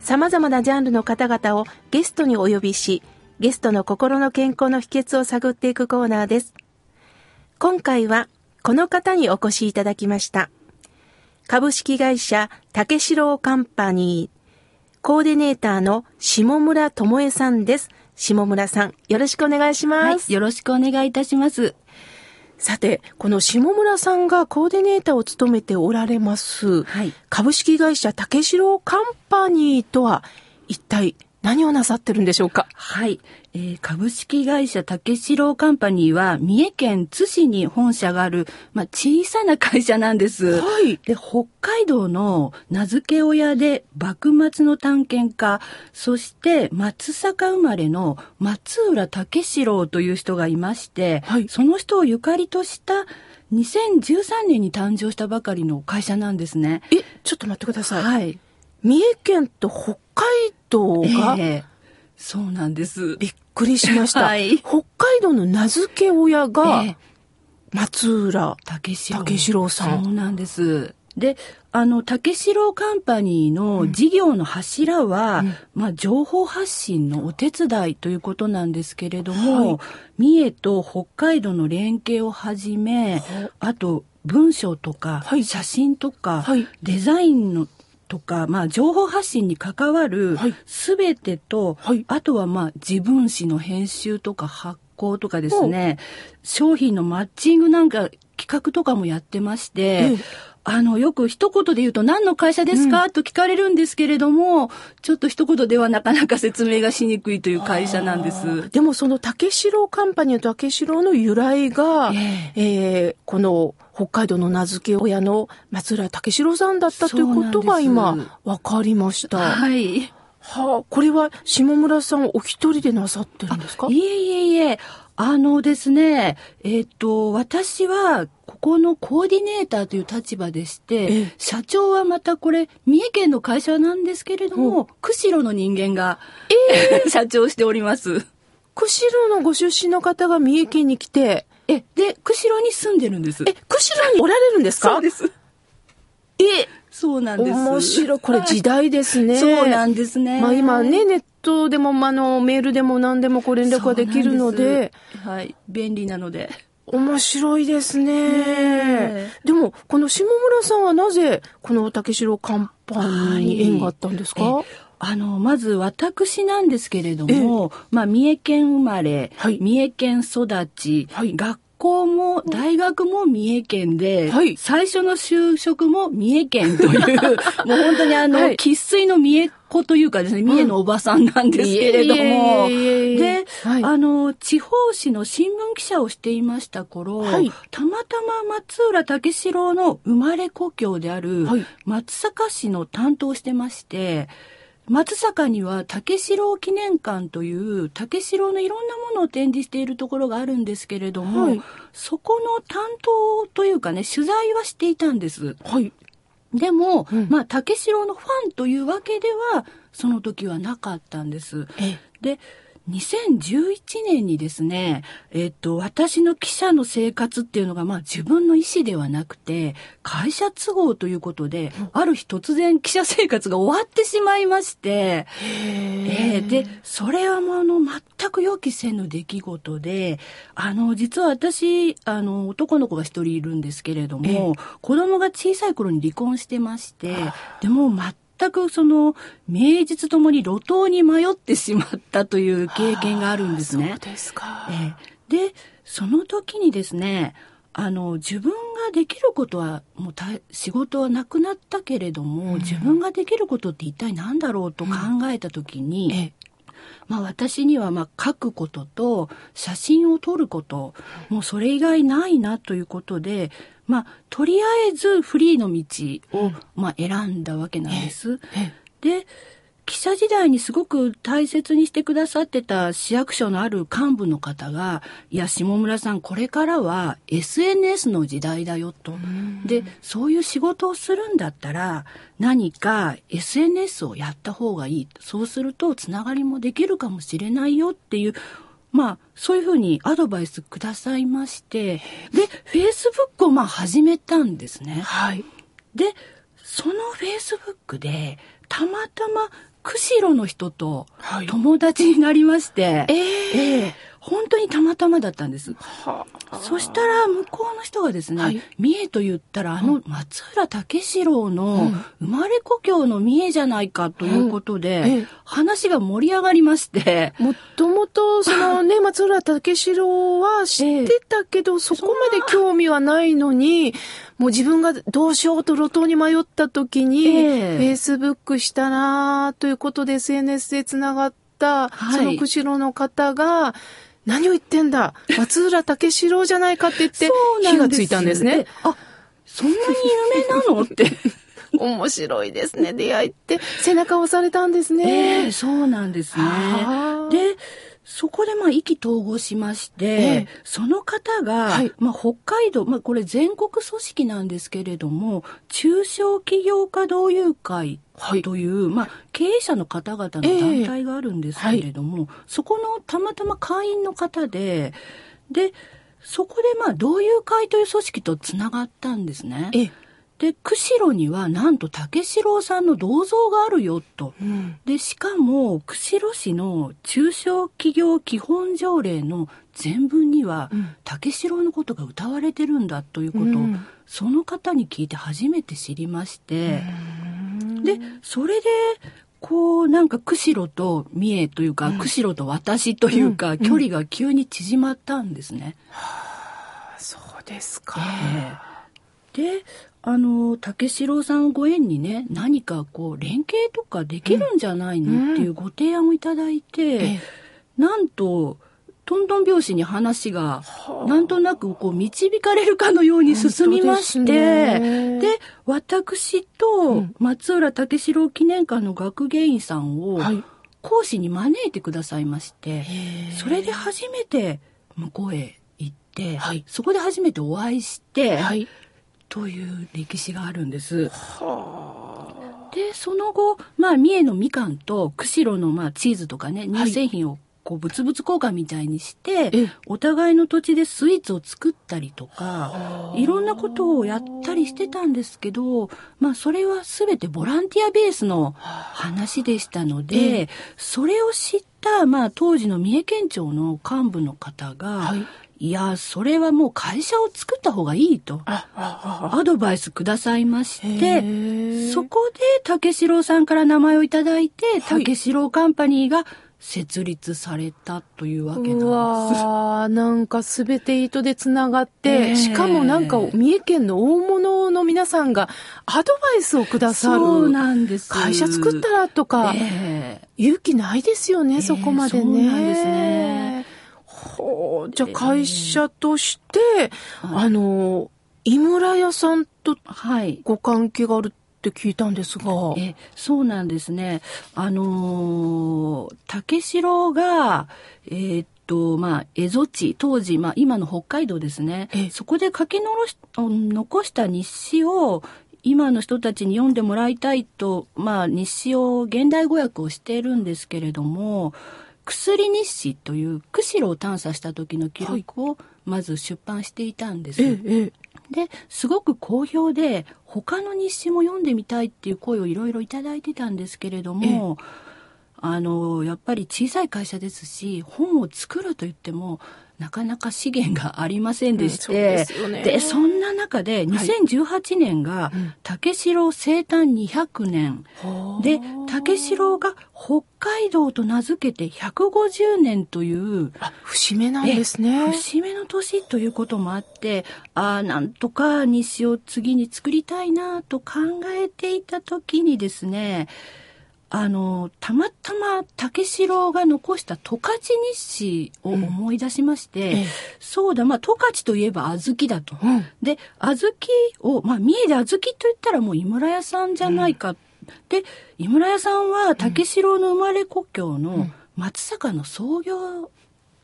様々なジャンルの方々をゲストにお呼びし、ゲストの心の健康の秘訣を探っていくコーナーです。今回は、この方にお越しいただきました。株式会社竹城カンパニーコーディネーターの下村智恵さんです。下村さん、よろしくお願いします。はい、よろしくお願いいたします。さて、この下村さんがコーディネーターを務めておられます、はい。株式会社竹城カンパニーとは一体何をなさってるんでしょうか？はい、えー株式会社竹城カンパニーは三重県津市に本社がある、まあ、小さな会社なんです。はいで、北海道の名付け親で幕末の探検家、そして松阪生まれの松浦竹四郎という人がいまして、はいその人をゆかりとした2013年に誕生したばかりの会社なんですね。え、ちょっと待ってください。はい。三重県と北海道が、ええ。そうなんです。びっくりしました、はい。北海道の名付け親がええ。松浦竹城。竹城さん。そうなんです。で、あの、竹城カンパニーの事業の柱は、まあ、情報発信のお手伝いということなんですけれども、はい。三重と北海道の連携をはじめ、あと、文章とか、はい。写真とか、はい。デザインのとか、まあ、情報発信に関わるはい。すべてと、はい。あとはまあ自分誌の編集とか発行とかですね、商品のマッチングなんか企画とかもやってまして、ええあの、よく一言で言うと何の会社ですか、と聞かれるんですけれども、ちょっと一言ではなかなか説明がしにくいという会社なんです。でもその竹城カンパニーと竹城の由来が、ええ。ーこの北海道の名付け親の松浦竹城さんだったということが今分かりました。ははい。あ、これは下村さんお一人でなさってるんですか？いえいえいえ、あのですね、えっ、と、私は、ここのコーディネーターという立場でして、ええ社長はまたこれ、三重県の会社なんですけれども、釧路の人間が、社長しております。釧路のご出身の方が三重県に来て、え、で、釧路に住んでるんです。え、釧路におられるんですか？そうです。え、そうなんです。面白い。これ時代ですね。そうなんですね。まあ今ね、ネットでも、まああの、メールでも何でもこう連絡ができるので、すはい。便利なので。面白いですね。えでも、この下村さんはなぜ、この竹城カンパニーに縁があったんですか、えあの、まず私なんですけれども、まあ、三重県生まれ、はい三重県育ち、はい学校も大学も三重県で、はい。最初の就職も三重県という、もう本当にあの、はい。生粋の三重子というかですね、三重のおばさんなんですけれども、いえいえいえいえで、はい。あの、地方紙の新聞記者をしていました頃、はい。たまたま松浦竹四郎の生まれ故郷であるはい松阪市の担当をしてまして、松阪には竹四郎記念館という竹四郎のいろんなものを展示しているところがあるんですけれども、はいそこの担当というかね、取材はしていたんです。はい。でも、うんまあ、竹四郎のファンというわけでは、その時はなかったんです。えで、2011年にですね、えっと、私の記者の生活っていうのが、まあ自分の意思ではなくて、会社都合ということで、ある日突然記者生活が終わってしまいまして、えーで、それはもうあの、全く予期せぬ出来事で、あの、実は私、あの、男の子が一人いるんですけれども、子供が小さい頃に離婚してまして、でもう全くその、名実ともに路頭に迷ってしまったという経験があるんですねそう。ですか。ええで、その時にですね、あの、自分ができることは、もうた仕事はなくなったけれども、自分ができることって一体何だろうと考えた時に、えまあ私にはまあ書くことと写真を撮ること、もうそれ以外ないなということで、まあとりあえずフリーの道をまあ選んだわけなんです。えで、記者時代にすごく大切にしてくださってた市役所のある幹部の方が、いや、下村さん、これからは SNS の時代だよと。で、そういう仕事をするんだったら、何か SNS をやった方がいい。そうすると、つながりもできるかもしれないよっていう、まあ、そういうふうにアドバイスくださいまして、で、Facebook をまあ始めたんですね。はい。で、そのフェイスブックで、たまたま、釧路の人とはい友達になりまして、えええ本当にたまたまだったんです。はそしたら、向こうの人がですね、はい。三重と言ったら、あの、松浦武四郎の生まれ故郷の三重じゃないかということで、話が盛り上がりまして、もともと、そのね、松浦武四郎は知ってたけど、そこまで興味はないのに、もう自分がどうしようと路頭に迷った時に、ええ。Facebook したなということで SNS でつながった、はい。その釧路の方が、何を言ってんだ？松浦武四郎じゃないかって言って、火がついたんですねえ。あ、そんなに有名なの？って。面白いですね。出会いって、背中を押されたんですえねえ。そうなんですねはあ。で、そこでまあ意気投合しまして、ええ。その方が、はい。まあ北海道、まあこれ全国組織なんですけれども、中小企業家同友会はい。という、まあ経営者の方々の団体があるんですけれども、そこのたまたま会員の方で、で、そこでまあ同友会という組織とつながったんですね。ええ。で、釧路にはなんと竹四郎さんの銅像があるよと。うん。で、しかも、釧路市の中小企業基本条例の全文には、うん。竹四郎のことが歌われてるんだということを、うん。その方に聞いて初めて知りまして、で、それで、こう、なんか釧路と三重というか、釧路と私というか、うん。距離が急に縮まったんですね。そうですか。ええ。で、あの、竹四郎さんご縁にね、何かこう、連携とかできるんじゃないの、っていうご提案をいただいて、ええ。なんと、トントン拍子に話がは、あ。なんとなくこう、導かれるかのように進みまして、ですね。で、私うとん。松浦竹四郎記念館の学芸員さんをはい。講師に招いてくださいまして、へえ。それで初めて向こうへ行って、はい。そこで初めてお会いして、はい。という歴史があるんです。で、その後、まあ、三重のみかんと釧路のまあチーズとかね、乳製品をこう物々交換みたいにして、ええ。お互いの土地でスイーツを作ったりとか、いろんなことをやったりしてたんですけど、まあ、それは全てボランティアベースの話でしたので、ええ。それを知った、まあ、当時の三重県庁の幹部の方が、はいいや、それはもう会社を作った方がいいと。アドバイスくださいましへて、ーそこで竹四郎さんから名前をいただいて、はい竹四郎カンパニーが設立されたというわけなんです。うわーなんかすべて糸でつながって、ええしかもなんか三重県の大物の皆さんがアドバイスをくださる。そうなんです。会社作ったらとか、ええ勇気ないですよね、えそこまでね。そうなんですね。ほうじゃあ会社として、はいあの、井村屋さんとはい。ご関係があるって聞いたんですが。えそうなんですね。あのー竹城が、えーっと、まあ、蝦夷地、当時、まあ、今の北海道ですねええ。そこで書き残し残した日誌を、今の人たちに読んでもらいたいと、まあ、日誌を現代語訳をしているんですけれども、薬日誌という釧路を探査した時の記録をまず出版していたんです。ええ、ええ。で、すごく好評で、他の日誌も読んでみたいっていう声をいろいろいただいてたんですけれども、あの、やっぱり小さい会社ですし、本を作ると言っても、なかなか資源がありませんでして、うんでね。で、そんな中で、2018年がうん、竹城生誕200年、で、竹城が北海道と名付けて150年という、あ、節目なんですね。節目の年ということもあって、ああ、なんとか日誌を次に作りたいなと考えていた時にですね、あの、たまたま竹城が残した十勝日誌を思い出しまして、ええそうだ、まあ、十勝といえば小豆だと。うん。で、小豆を、まあ、三重で小豆と言ったらもう井村屋さんじゃないか、で、井村屋さんは竹城の生まれ故郷の松坂の創業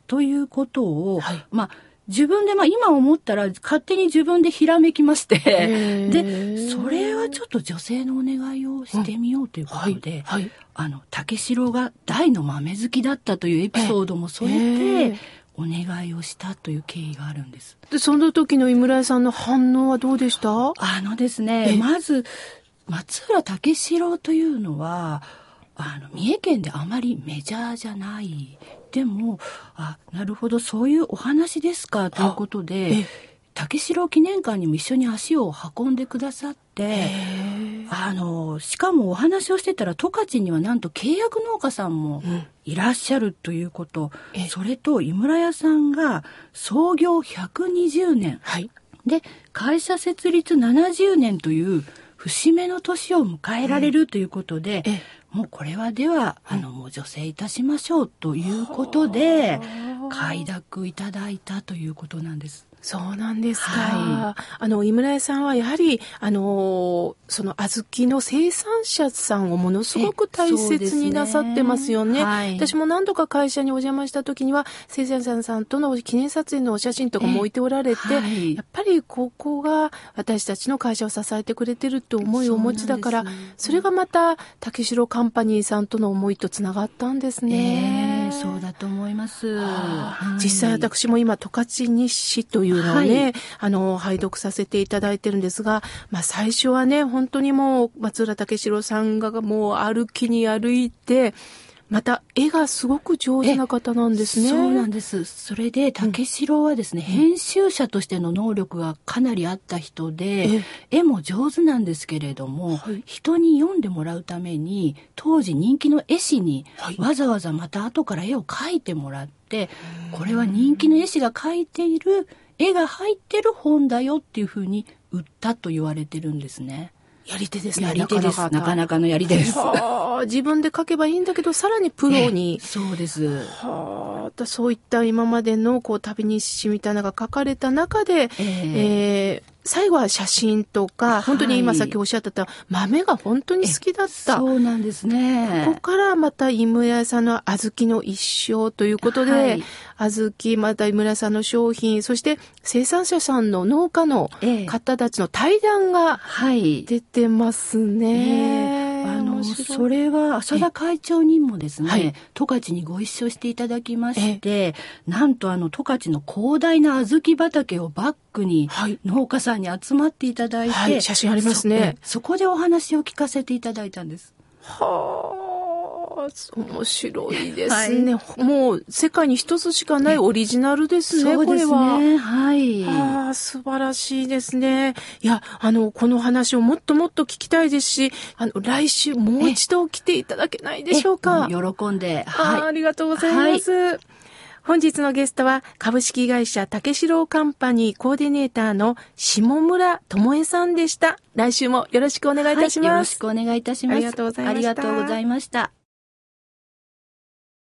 ということを、はい。まあ、自分で、まあ今思ったら勝手に自分でひらめきまして、で、それはちょっと女性のお願いをしてみようということで、はいはい。あの、竹城が大の豆好きだったというエピソードも添へええ。て、お願いをしたという経緯があるんです。で、その時の井村屋さんの反応はどうでした？あのですね、まず、松浦竹城というのは、あの、三重県であまりメジャーじゃない。でも、あ、なるほど、そういうお話ですか、ということえでえ、竹城記念館にも一緒に足を運んでくださって、あの、しかもお話をしてたら、十勝にはなんと契約農家さんもいらっしゃるということ、えそれと井村屋さんが創業120年、はい。で、会社設立70年という節目の年を迎えられるということで、ええもうこれはでは、あの、もう女性いたしましょうということで、快諾いただいたということなんです。そうなんですか。はあの、井村屋さんはやはり、あの、その小豆の生産者さんをものすごく大切になさってますよね。ねはい私も何度か会社にお邪魔した時には、生産者さんとの記念撮影のお写真とかも置いておられて、えはいやっぱりここが私たちの会社を支えてくれてるって思いをお持ちだから、そうなんですそれがまた竹城カンパニーさんとの思いとつながったんですね。ええそうだと思います。はい実際私も今、十勝日誌というのをね、はいあの、拝読させていただいてるんですが、まあ最初はね、本当にもう松浦武四郎さんがもう歩きに歩いて、また絵がすごく上手な方なんですね。そうなんです。それで、竹城はですね、編集者としての能力がかなりあった人で、絵も上手なんですけれども、はい人に読んでもらうために、当時人気の絵師にはい、わざわざまた後から絵を描いてもらって、これは人気の絵師が描いている絵が入ってる本だよっていうふうに売ったと言われてるんですね。やり手ですね。やり手です。なかなか。かのやり手です。はあ自分で描けばいいんだけど、さらにプロに。そうです。はあ、そういった今までのこう旅日誌みたいなのが書かれた中で、ええー最後は写真とか、本当に今さっきおっしゃってた豆が本当に好きだった。こそうなんですね。こからまた井村屋さんの小豆の一生ということで、はい小豆、また井村屋さんの商品、そして生産者さんの農家のええ。方たちの対談がはい。出てますね。ええ。あの、それは浅田会長にもですね、はい。十勝にご一緒していただきまして、なんとあの十勝の広大な小豆畑をバックにはい。農家さんに集まっていただいて、はい。写真ありますね。そそこでお話を聞かせていただいたんです。はあ、面白いですね。もう世界に一つしかないオリジナルですね、そうですこれは。ね。はい。ああ、素晴らしいですね。いや、あの、この話をもっともっと聞きたいですし、あの、来週もう一度来ていただけないでしょうか。え喜んで、あーあはい。りがとうございます。本日のゲストは株式会社竹城カンパニーコーディネーターの下村智恵さんでした。来週もよろしくお願いいたしはいよろます。しくお願いいたします。ありがとうございましたありがとうございました。